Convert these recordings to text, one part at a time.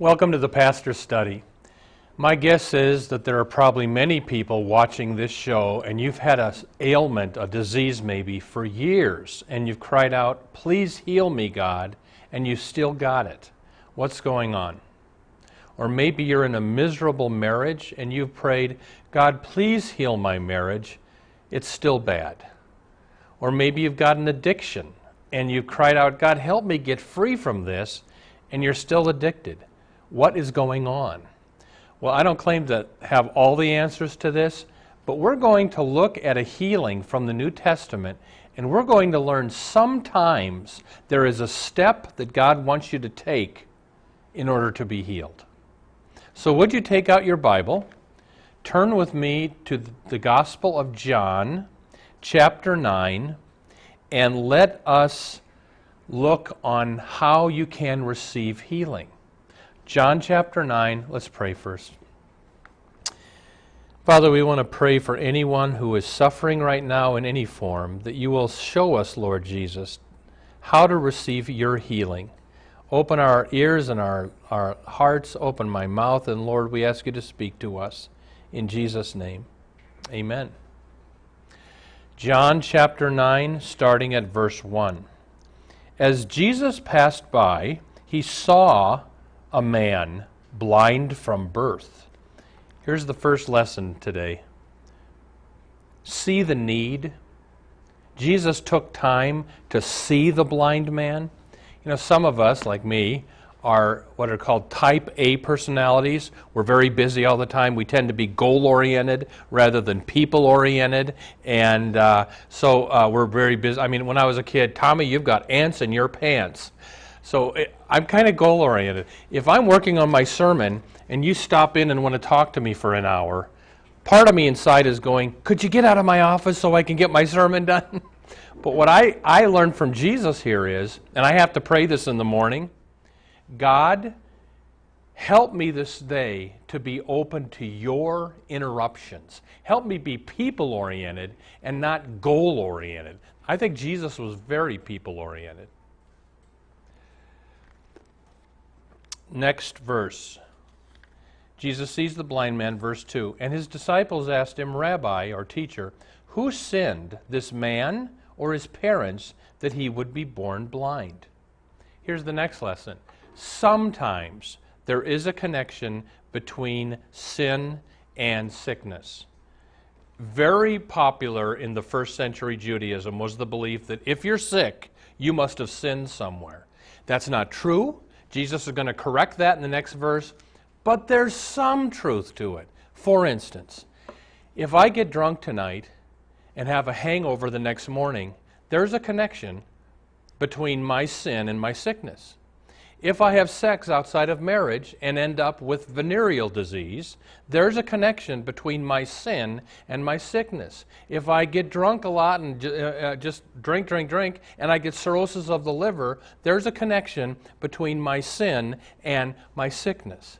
Welcome to the Pastor Study. My guess is that there are probably many people watching this show, and you've had an ailment, a disease maybe, for years, and you've cried out, Please heal me, God, and you still got it. What's going on? Or maybe you're in a miserable marriage and you've prayed, God, please heal my marriage. It's still bad. Or maybe you've got an addiction and you've cried out, God, help me get free from this, and you're still addicted. What is going on? Well, I don't claim to have all the answers to this, but we're going to look at a healing from the New Testament, and we're going to learn sometimes there is a step that God wants you to take in order to be healed. So, would you take out your Bible? Turn with me to the Gospel of John, chapter 9, and let us look on how you can receive healing. John chapter 9, let's pray first. Father, we want to pray for anyone who is suffering right now in any form, that you will show us, Lord Jesus, how to receive your healing. Open our ears and our, our hearts, open my mouth, and Lord, we ask you to speak to us. In Jesus' name, amen. John chapter 9, starting at verse 1. As Jesus passed by, he saw a man blind from birth. Here's the first lesson today see the need. Jesus took time to see the blind man. You know, some of us, like me, are what are called type A personalities. We're very busy all the time. We tend to be goal oriented rather than people oriented. And uh, so uh, we're very busy. I mean, when I was a kid, Tommy, you've got ants in your pants. So it, I'm kind of goal oriented. If I'm working on my sermon and you stop in and want to talk to me for an hour, part of me inside is going, Could you get out of my office so I can get my sermon done? but what I, I learned from Jesus here is, and I have to pray this in the morning God, help me this day to be open to your interruptions. Help me be people oriented and not goal oriented. I think Jesus was very people oriented. Next verse. Jesus sees the blind man, verse 2. And his disciples asked him, Rabbi, or teacher, who sinned, this man or his parents, that he would be born blind? Here's the next lesson. Sometimes there is a connection between sin and sickness. Very popular in the first century Judaism was the belief that if you're sick, you must have sinned somewhere. That's not true. Jesus is going to correct that in the next verse, but there's some truth to it. For instance, if I get drunk tonight and have a hangover the next morning, there's a connection between my sin and my sickness. If I have sex outside of marriage and end up with venereal disease, there's a connection between my sin and my sickness. If I get drunk a lot and uh, uh, just drink, drink, drink, and I get cirrhosis of the liver, there's a connection between my sin and my sickness.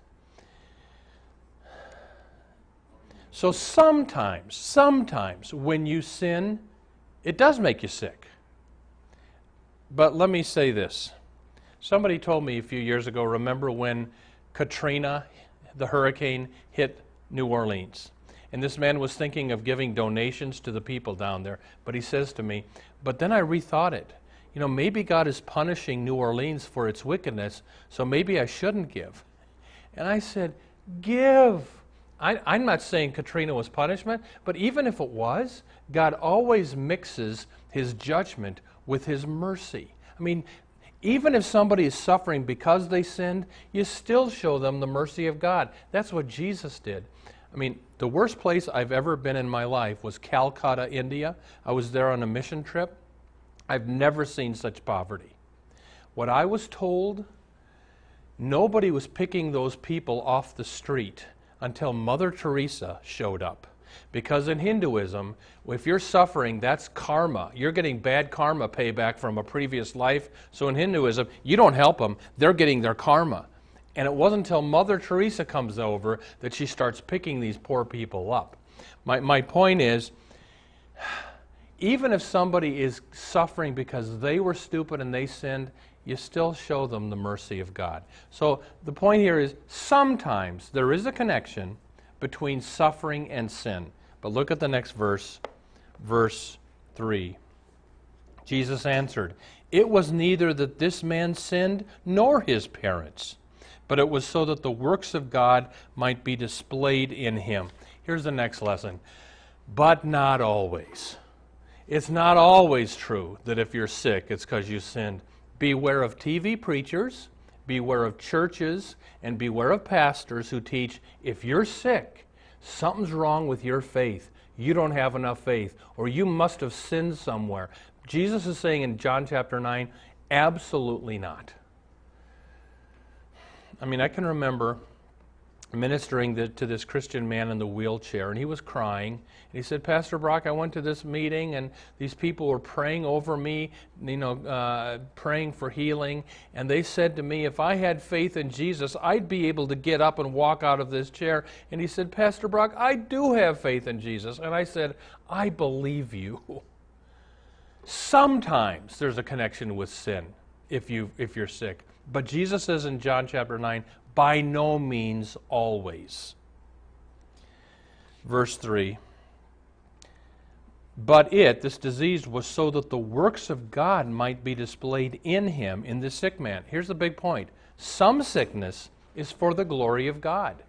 So sometimes, sometimes when you sin, it does make you sick. But let me say this Somebody told me a few years ago, remember when Katrina, the hurricane, hit New Orleans? And this man was thinking of giving donations to the people down there. But he says to me, But then I rethought it. You know, maybe God is punishing New Orleans for its wickedness, so maybe I shouldn't give. And I said, Give. I, am not saying Katrina was punishment, but even if it was, God always mixes his judgment with his mercy. I mean, even if somebody is suffering because they sinned, you still show them the mercy of God. That's what Jesus did. I mean, the worst place I've ever been in my life was Calcutta, India. I was there on a mission trip. I've never seen such poverty. What I was told, nobody was picking those people off the street until Mother Teresa showed up. Because in Hinduism, if you're suffering, that's karma. You're getting bad karma payback from a previous life. So in Hinduism, you don't help them, they're getting their karma. And it wasn't until Mother Teresa comes over that she starts picking these poor people up. My, my point is, even if somebody is suffering because they were stupid and they sinned, you still show them the mercy of God. So the point here is sometimes there is a connection between suffering and sin. But look at the next verse, verse 3. Jesus answered, It was neither that this man sinned nor his parents, but it was so that the works of God might be displayed in him. Here's the next lesson. But not always. It's not always true that if you're sick, it's because you sinned. Beware of TV preachers, beware of churches, and beware of pastors who teach if you're sick, something's wrong with your faith. You don't have enough faith, or you must have sinned somewhere. Jesus is saying in John chapter 9, absolutely not. I mean, I can remember ministering the, to this Christian man in the wheelchair, and he was crying. And he said, Pastor Brock, I went to this meeting, and these people were praying over me, you know, uh, praying for healing. And they said to me, if I had faith in Jesus, I'd be able to get up and walk out of this chair. And he said, Pastor Brock, I do have faith in Jesus. And I said, I believe you. Sometimes there's a connection with sin if, you, if you're sick. But Jesus says in John chapter 9, by no means always. Verse 3 But it, this disease, was so that the works of God might be displayed in him, in the sick man. Here's the big point some sickness is for the glory of God.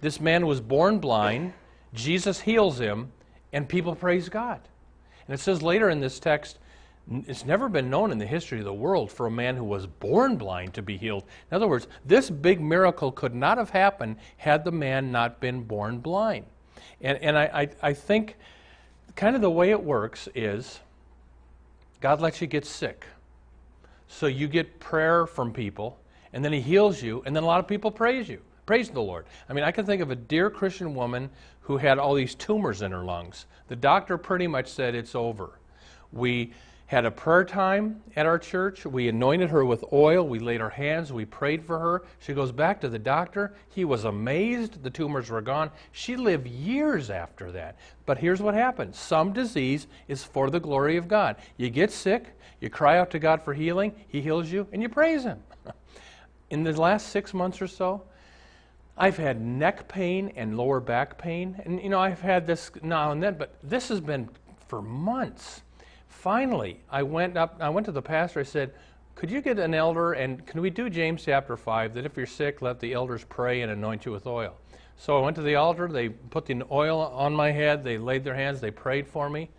This man was born blind, Jesus heals him, and people praise God. And it says later in this text, it's never been known in the history of the world for a man who was born blind to be healed. In other words, this big miracle could not have happened had the man not been born blind. And, and I, I, I think kind of the way it works is God lets you get sick. So you get prayer from people, and then He heals you, and then a lot of people praise you. Praise the Lord. I mean, I can think of a dear Christian woman who had all these tumors in her lungs. The doctor pretty much said it's over. We had a prayer time at our church. We anointed her with oil. We laid our hands. We prayed for her. She goes back to the doctor. He was amazed. The tumors were gone. She lived years after that. But here's what happened some disease is for the glory of God. You get sick, you cry out to God for healing, He heals you, and you praise Him. In the last six months or so, I've had neck pain and lower back pain. And, you know, I've had this now and then, but this has been for months finally, I went up, I went to the pastor, I said, could you get an elder and can we do James chapter 5 that if you're sick, let the elders pray and anoint you with oil? So I went to the altar, they put the oil on my head, they laid their hands, they prayed for me.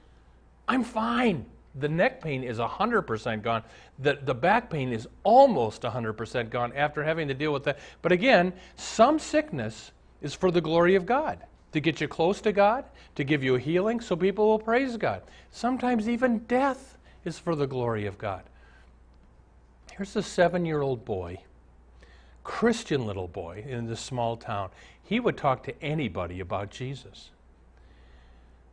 I'm fine. The neck pain is 100% gone. The, the back pain is almost 100% gone after having to deal with that. But again, some sickness is for the glory of God to get you close to God, to give you a healing so people will praise God. Sometimes even death is for the glory of God. Here's a seven year old boy, Christian little boy in this small town. He would talk to anybody about Jesus.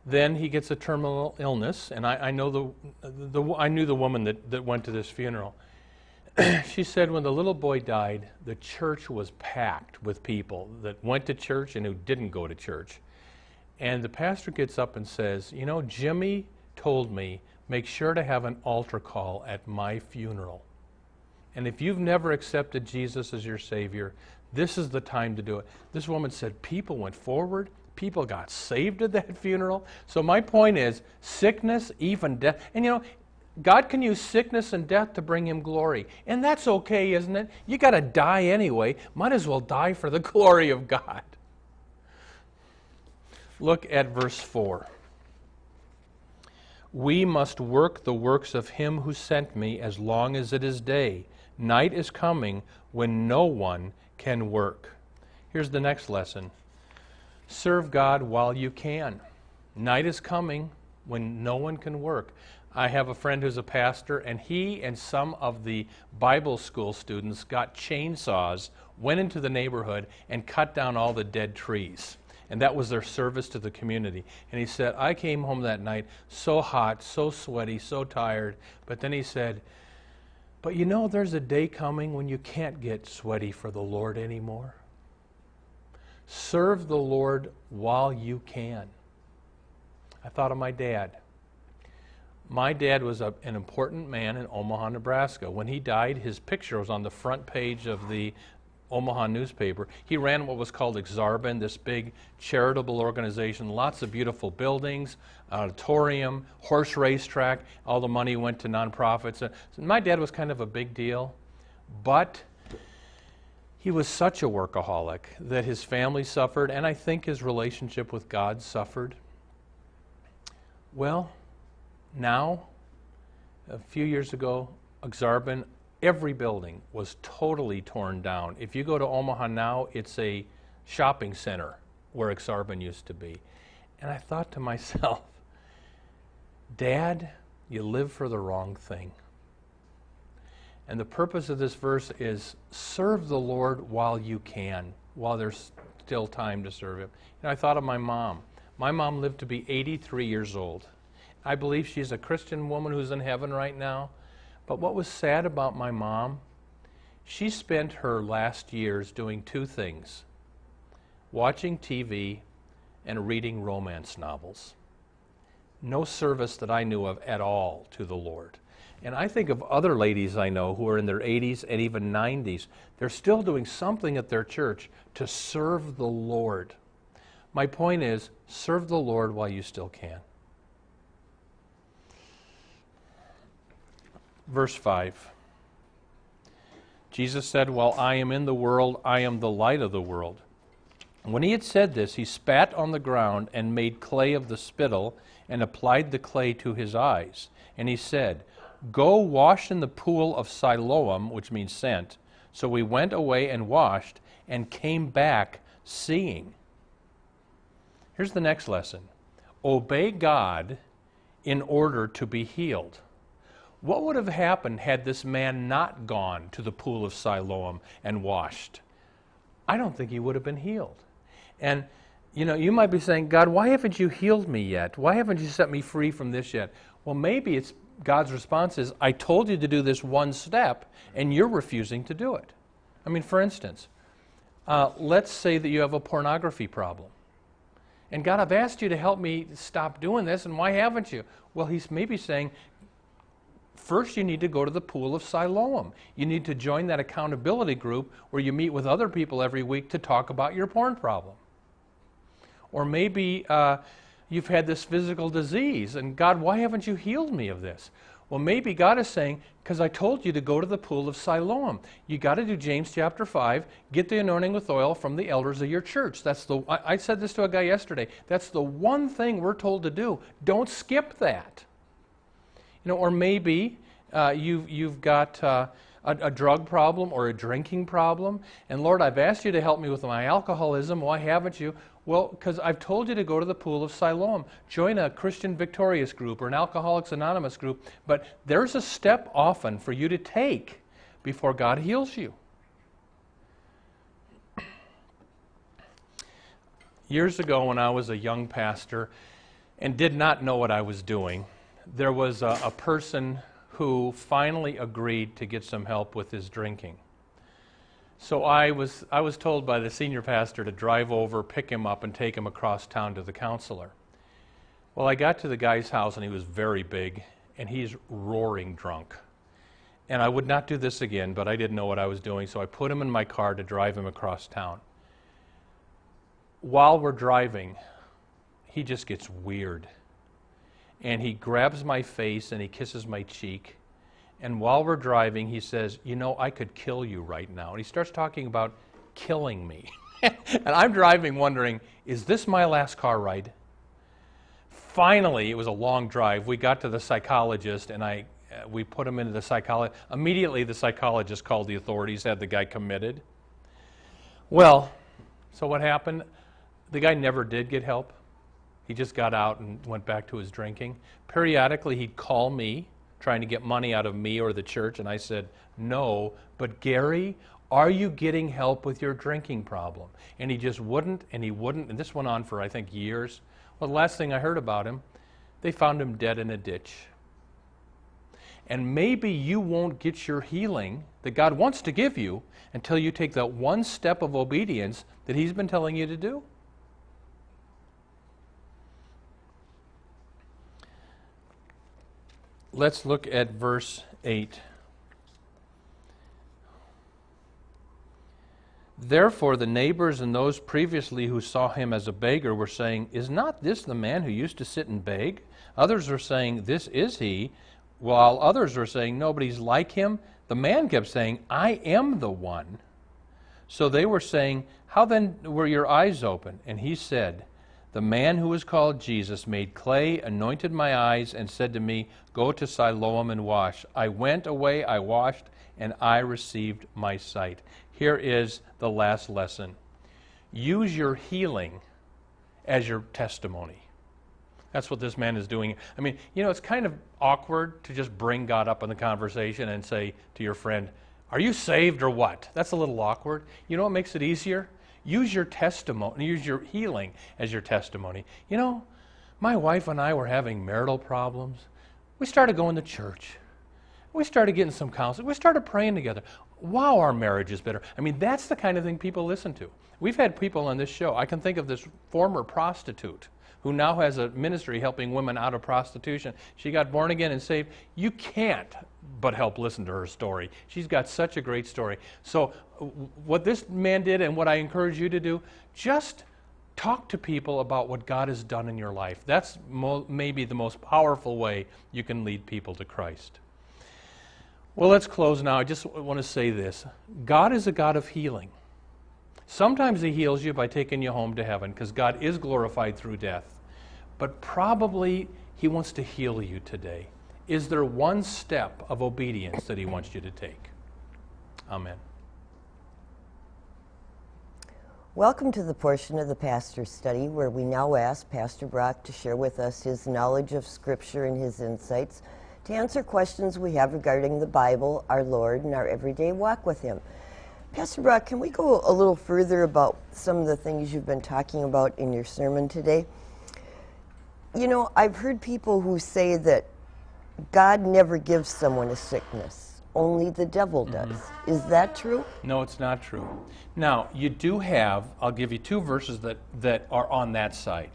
Then he gets a terminal illness, and I, I know the, the, I knew the woman that, that went to this funeral. she said when the little boy died, the church was packed with people that went to church and who didn't go to church. And the pastor gets up and says, You know, Jimmy told me, make sure to have an altar call at my funeral. And if you've never accepted Jesus as your Savior, this is the time to do it. This woman said, People went forward. People got saved at that funeral. So, my point is sickness, even death. And you know, God can use sickness and death to bring him glory. And that's okay, isn't it? You got to die anyway. Might as well die for the glory of God. Look at verse 4. We must work the works of him who sent me as long as it is day. Night is coming when no one can work. Here's the next lesson serve God while you can. Night is coming when no one can work. I have a friend who's a pastor, and he and some of the Bible school students got chainsaws, went into the neighborhood, and cut down all the dead trees. And that was their service to the community. And he said, I came home that night so hot, so sweaty, so tired. But then he said, But you know, there's a day coming when you can't get sweaty for the Lord anymore. Serve the Lord while you can. I thought of my dad. My dad was a, an important man in Omaha, Nebraska. When he died, his picture was on the front page of the Omaha newspaper. He ran what was called Ak-Sar-Ben, this big charitable organization, lots of beautiful buildings, auditorium, horse racetrack. All the money went to nonprofits. Uh, so my dad was kind of a big deal, but he was such a workaholic that his family suffered, and I think his relationship with God suffered. Well, now, a few years ago, Ak-Sar-Ben, every building was totally torn down. If you go to Omaha now, it's a shopping center where Ak-Sar-Ben used to be. And I thought to myself, Dad, you live for the wrong thing. And the purpose of this verse is serve the Lord while you can, while there's still time to serve Him. Know, I thought of my mom. My mom lived to be 83 years old. I believe she's a Christian woman who's in heaven right now. But what was sad about my mom, she spent her last years doing two things watching TV and reading romance novels. No service that I knew of at all to the Lord. And I think of other ladies I know who are in their 80s and even 90s. They're still doing something at their church to serve the Lord. My point is serve the Lord while you still can. Verse 5 Jesus said, While I am in the world, I am the light of the world. When he had said this, he spat on the ground and made clay of the spittle and applied the clay to his eyes. And he said, Go wash in the pool of Siloam, which means sent. So we went away and washed and came back seeing. Here's the next lesson Obey God in order to be healed. What would have happened had this man not gone to the pool of Siloam and washed? I don't think he would have been healed. And, you know, you might be saying, God, why haven't you healed me yet? Why haven't you set me free from this yet? Well, maybe it's God's response is, I told you to do this one step, and you're refusing to do it. I mean, for instance, uh, let's say that you have a pornography problem. And God, I've asked you to help me stop doing this, and why haven't you? Well, He's maybe saying, First, you need to go to the pool of Siloam. You need to join that accountability group where you meet with other people every week to talk about your porn problem. Or maybe uh, you've had this physical disease, and God, why haven't you healed me of this? Well, maybe God is saying, because I told you to go to the pool of Siloam. You got to do James chapter 5, get the anointing with oil from the elders of your church. That's the I, I said this to a guy yesterday. That's the one thing we're told to do. Don't skip that. You know, or maybe uh, you've, you've got uh, a, a, drug problem or a drinking problem, and Lord, I've asked you to help me with my alcoholism. Why haven't you? Well, because I've told you to go to the pool of Siloam. Join a Christian Victorious group or an Alcoholics Anonymous group. But there's a step often for you to take before God heals you. Years ago, when I was a young pastor and did not know what I was doing, there was a, a person who finally agreed to get some help with his drinking. So I was, I was told by the senior pastor to drive over, pick him up, and take him across town to the counselor. Well, I got to the guy's house, and he was very big, and he's roaring drunk. And I would not do this again, but I didn't know what I was doing, so I put him in my car to drive him across town. While we're driving, he just gets weird and he grabs my face and he kisses my cheek. And while we're driving, he says, You know, I could kill you right now. And he starts talking about killing me. and I'm driving wondering, Is this my last car ride? Finally, it was a long drive. We got to the psychologist and I, uh, we put him into the psychologist. Immediately, the psychologist called the authorities, had the guy committed. Well, so what happened? The guy never did get help. He just got out and went back to his drinking. Periodically, he'd call me, trying to get money out of me or the church, and I said, No, but Gary, are you getting help with your drinking problem? And he just wouldn't, and he wouldn't, and this went on for, I think, years. Well, the last thing I heard about him, they found him dead in a ditch. And maybe you won't get your healing that God wants to give you until you take that one step of obedience that He's been telling you to do. Let's look at verse 8. Therefore, the neighbors and those previously who saw him as a beggar were saying, Is not this the man who used to sit and beg? Others were saying, This is he. While others were saying, Nobody's like him. The man kept saying, I am the one. So they were saying, How then were your eyes open? And he said, The man who was called Jesus made clay, anointed my eyes, and said to me, Go to Siloam and wash. I went away, I washed, and I received my sight. Here is the last lesson use your healing as your testimony. That's what this man is doing. I mean, you know, it's kind of awkward to just bring God up in the conversation and say to your friend, Are you saved or what? That's a little awkward. You know what makes it easier? Use your testimony, use your healing as your testimony. You know, my wife and I were having marital problems. We started going to church. We started getting some counseling. We started praying together. Wow, our marriage is better. I mean, that's the kind of thing people listen to. We've had people on this show. I can think of this former prostitute who now has a ministry helping women out of prostitution. She got born again and saved. You can't but help listen to her story. She's got such a great story. So, uh, what this man did and what I encourage you to do, just talk to people about what God has done in your life. That's mo- maybe the most powerful way you can lead people to Christ. Well, let's close now. I just want to say this God is a God of healing. Sometimes He heals you by taking you home to heaven because God is glorified through death. But probably He wants to heal you today. Is there one step of obedience that He wants you to take? Amen. Welcome to the portion of the pastor's study where we now ask Pastor Brock to share with us his knowledge of Scripture and his insights to answer questions we have regarding the Bible, our Lord, and our everyday walk with Him. Pastor Brock, can we go a little further about some of the things you've been talking about in your sermon today? You know, I've heard people who say that God never gives someone a sickness, only the devil does. Mm-hmm. Is that true? No, it's not true. Now, you do have, I'll give you two verses that, that are on that side.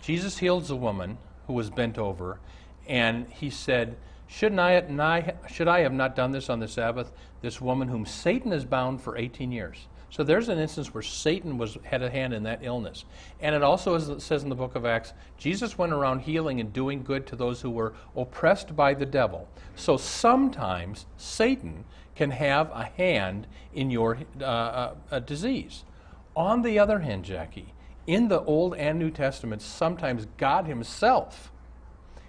Jesus heals a woman who was bent over, and he said, Shouldn't I, should I have not done this on the Sabbath? This woman whom Satan has bound for 18 years. So there's an instance where Satan was had a hand in that illness. And it also as it says in the book of Acts, Jesus went around healing and doing good to those who were oppressed by the devil. So sometimes Satan can have a hand in your uh, uh, disease. On the other hand, Jackie, in the Old and New Testament, sometimes God Himself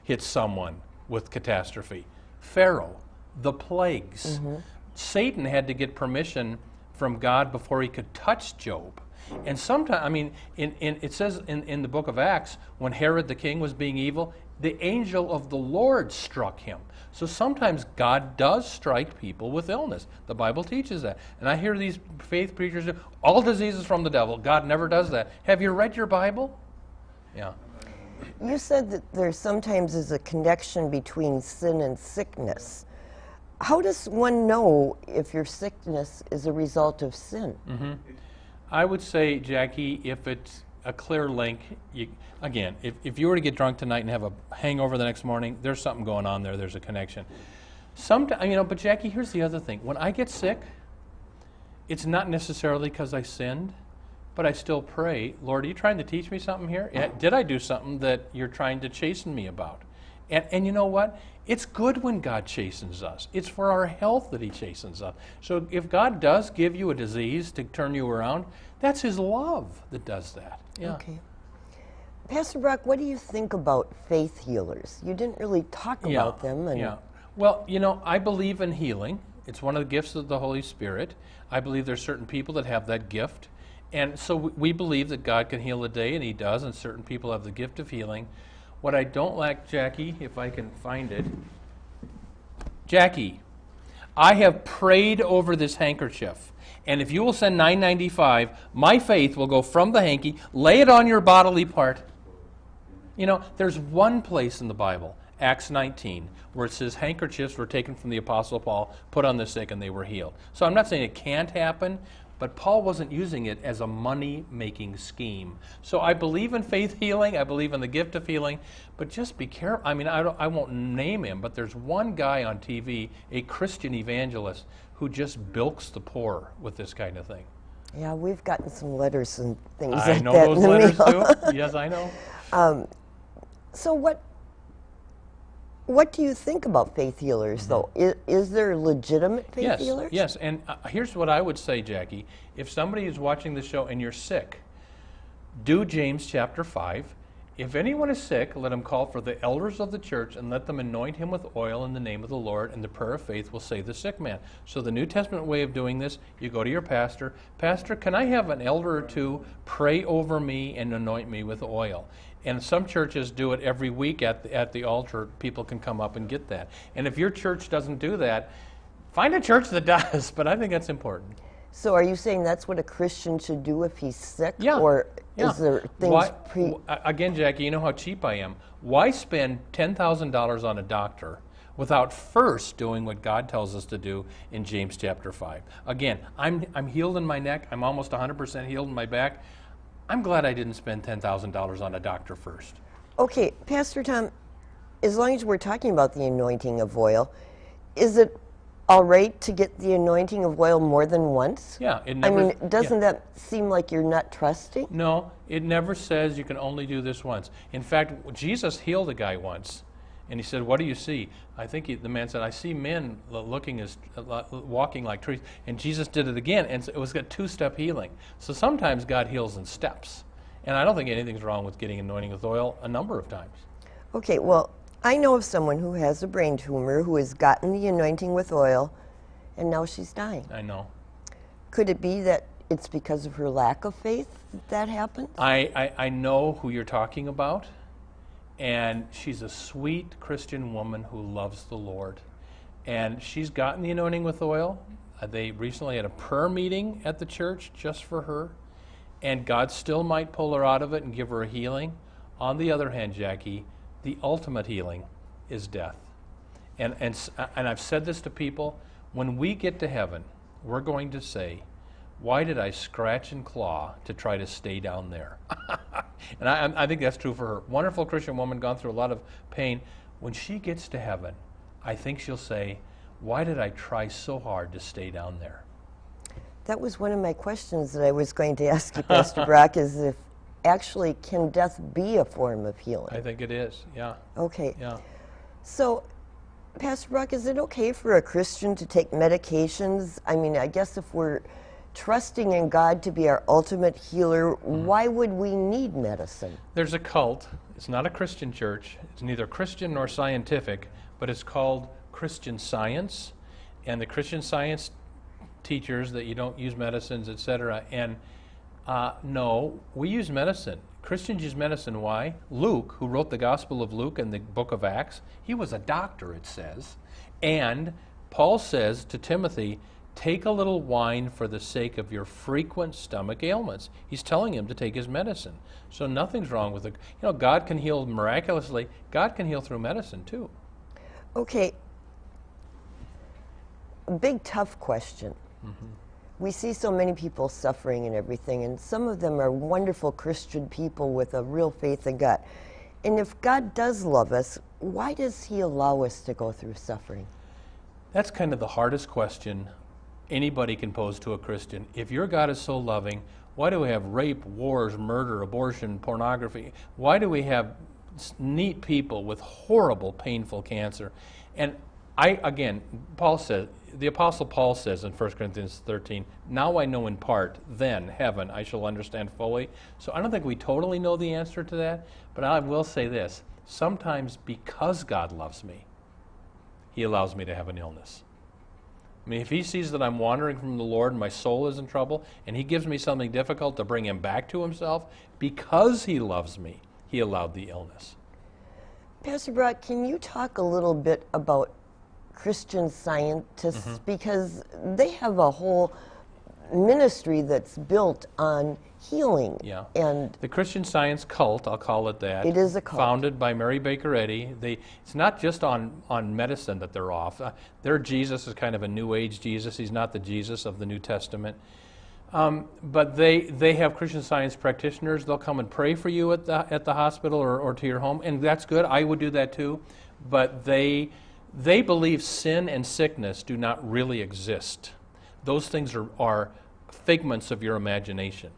hits someone with catastrophe. Pharaoh, the plagues. Mm-hmm. Satan had to get permission from God before he could touch Job. And sometimes, I mean, in, in, it says in, in the book of Acts, when Herod the king was being evil, the angel of the Lord struck him. So sometimes God does strike people with illness. The Bible teaches that. And I hear these faith preachers say, all diseases from the devil. God never does that. Have you read your Bible? Yeah. You said that there sometimes is a connection between sin and sickness. How does one know if your sickness is a result of sin? Mm-hmm. I would say, Jackie, if it's a clear link, you, again, if, if you were to get drunk tonight and have a hangover the next morning, there's something going on there, there's a connection. Sometimes, you know, but Jackie, here's the other thing. When I get sick, it's not necessarily because I sinned but I still pray, Lord, are you trying to teach me something here? Did I do something that you're trying to chasten me about? And, and you know what? It's good when God chastens us. It's for our health that He chastens us. So if God does give you a disease to turn you around, that's His love that does that. Yeah. Okay. Pastor Brock, what do you think about faith healers? You didn't really talk yeah. about them. And yeah. Well, you know, I believe in healing. It's one of the gifts of the Holy Spirit. I believe there's certain people that have that gift. And so we believe that God can heal a day, and He does, and certain people have the gift of healing. What I don't like, Jackie, if I can find it, Jackie, I have prayed over this handkerchief. And if you will send 995, my faith will go from the hanky, lay it on your bodily part. You know, there's one place in the Bible, Acts 19, where it says handkerchiefs were taken from the Apostle Paul, put on the sick, and they were healed. So I'm not saying it can't happen, but Paul wasn't using it as a money making scheme. So I believe in faith healing, I believe in the gift of healing, but just be careful. I mean, I, I won't name him, but there's one guy on TV, a Christian evangelist, who just bilks the poor with this kind of thing. Yeah, we've gotten some letters and things I like know that. those in the letters too. Yes, I know. Um, so what what do you think about faith healers though? Is, is there legitimate faith Mm-hmm. yes, healers? Yes, and uh, here's what I would say, Jackie. If somebody is watching the show and you're sick, do James chapter 5. If anyone is sick, let him call for the elders of the church and let them anoint him with oil in the name of the Lord, and the prayer of faith will save the sick man. So, the New Testament way of doing this, you go to your pastor, Pastor, can I have an elder or two pray over me and anoint me with oil? And some churches do it every week at the, at the altar. People can come up and get that. And if your church doesn't do that, find a church that does, but I think that's important. So are you saying that's what a Christian should do if he's sick? Yeah. Or Yeah. is there things Why, pre again, Jackie, you know how cheap I am. Why spend ten thousand dollars on a doctor without first doing what God tells us to do in James chapter five? Again, I'm I'm healed in my neck. I'm almost 100% healed in my back. I'm glad I didn't spend ten thousand dollars on a doctor first. Okay, Pastor Tom, as long as we're talking about the anointing of oil, is it all right to get the anointing of oil more than once? Yeah, it never. I mean, doesn't that seem like you're not trusting? No, it never says you can only do this once. In fact, Jesus healed a guy once, and he said, "What do you see?" I think he, the man said, "I see men looking as walking like trees." And Jesus did it again, and it was a two-step healing. So sometimes God heals in steps, and I don't think anything's wrong with getting anointing with oil a number of times. Okay, well, I know of someone who has a brain tumor who has gotten the anointing with oil and now she's dying. I know. Could it be that it's because of her lack of faith that that happened? I, I, I know who you're talking about, and she's a sweet Christian woman who loves the Lord. And she's gotten the anointing with oil. Uh, they recently had a prayer meeting at the church just for her, and God still might pull her out of it and give her a healing. On the other hand, Jackie, the ultimate healing is death. And, and, and I've said this to people when we get to heaven, we're going to say, Why did I scratch and claw to try to stay down there? and I, I think that's true for her. Wonderful Christian woman, gone through a lot of pain. When she gets to heaven, I think she'll say, Why did I try so hard to stay down there? That was one of my questions that I was going to ask you, Pastor Brock, is if actually can death be a form of healing? I think it is, yeah, Okay. yeah. So, Pastor Brock, is it okay for a Christian to take medications? I mean, I guess if we're trusting in God to be our ultimate healer, Mm-hmm. why would we need medicine? There's a cult. It's not a Christian church. It's neither Christian nor scientific, but it's called Christian Science. And the Christian Science teachers that you don't use medicines, etc. And uh, no, we use medicine. Christians use medicine. Why? Luke, who wrote the Gospel of Luke and the book of Acts, he was a doctor, it says. And Paul says to Timothy, Take a little wine for the sake of your frequent stomach ailments. He's telling him to take his medicine. So nothing's wrong with it. You know, God can heal miraculously. God can heal through medicine too. Okay. A big, tough question. Mm-hmm. We see so many people suffering and everything, and some of them are wonderful Christian people with a real faith in God. And if God does love us, why does He allow us to go through suffering? That's kind of the hardest question anybody can pose to a Christian. If your God is so loving, why do we have rape, wars, murder, abortion, pornography? Why do we have neat people with horrible, painful cancer? And I, again, Paul says, the Apostle Paul says in 1 Corinthians 13, Now I know in part, then, heaven, I shall understand fully. So I don't think we totally know the answer to that, but I will say this sometimes because God loves me, he allows me to have an illness. I mean, if He sees that I'm wandering from the Lord and my soul is in trouble, and He gives me something difficult to bring Him back to Himself, because He loves me, He allowed the illness. Pastor Brock, can you talk a little bit about Christian scientists? Mm-hmm. Because they have a whole ministry that's built on healing. Yeah. And The Christian Science cult, I'll call it that. It is a cult. Founded by Mary Baker Eddy. They, it's not just on, on medicine that they're off. Uh, their Jesus is kind of a New Age Jesus. He's not the Jesus of the New Testament. Um, but they, they have Christian Science practitioners. They'll come and pray for you at the, at the hospital or, or to your home, and that's good. I would do that too. But they, they believe sin and sickness do not really exist. Those things are, are figments of your imagination.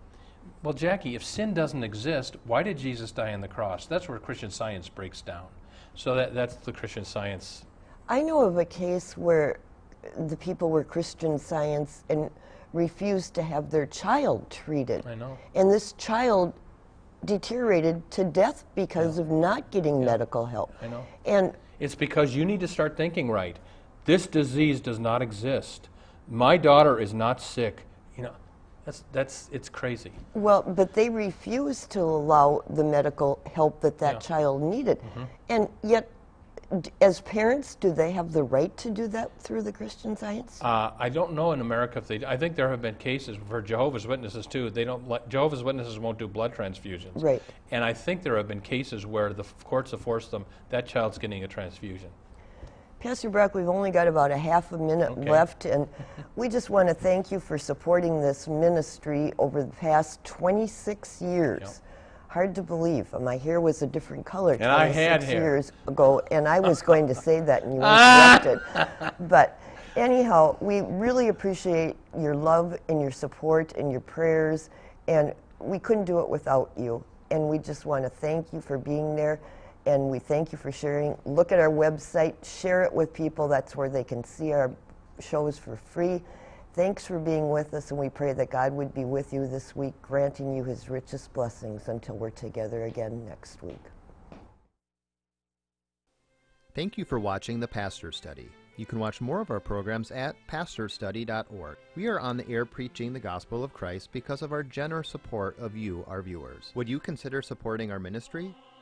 Well, Jackie, if sin doesn't exist, why did Jesus die on the cross? That's where Christian science breaks down. So that, that's the Christian science. I know of a case where the people were Christian science and refused to have their child treated. I know. And this child deteriorated to death because of not getting medical help. I know. And It's because you need to start thinking right. This disease does not exist. My daughter is not sick. You know, that's, that's it's crazy. well, but they refused to allow the medical help that that Yeah. child needed. Mm-hmm. And yet, as parents, do they have the right to do that through the Christian science? Uh, I don't know in America if they. I think there have been cases for Jehovah's Witnesses too. They don't. Let, Jehovah's Witnesses won't do blood transfusions. Right. And I think there have been cases where the courts have forced them. That child's getting a transfusion. Pastor Brock, we've only got about a half a minute Okay. left, and we just want to thank you for supporting this ministry over the past 26 years. Yep. Hard to believe. My hair was a different color And I had 26 hair. years ago, and I was going to say that, and you interrupted. but anyhow, we really appreciate your love and your support and your prayers, and we couldn't do it without you. And we just want to thank you for being there, and we thank you for sharing. Look at our website, share it with people. That's where they can see our shows for free. Thanks for being with us, and we pray that God would be with you this week, granting you his richest blessings until we're together again next week. Thank you for watching the Pastor Study. You can watch more of our programs at pastorstudy.org. We are on the air preaching the gospel of Christ because of our generous support of you, our viewers. Would you consider supporting our ministry?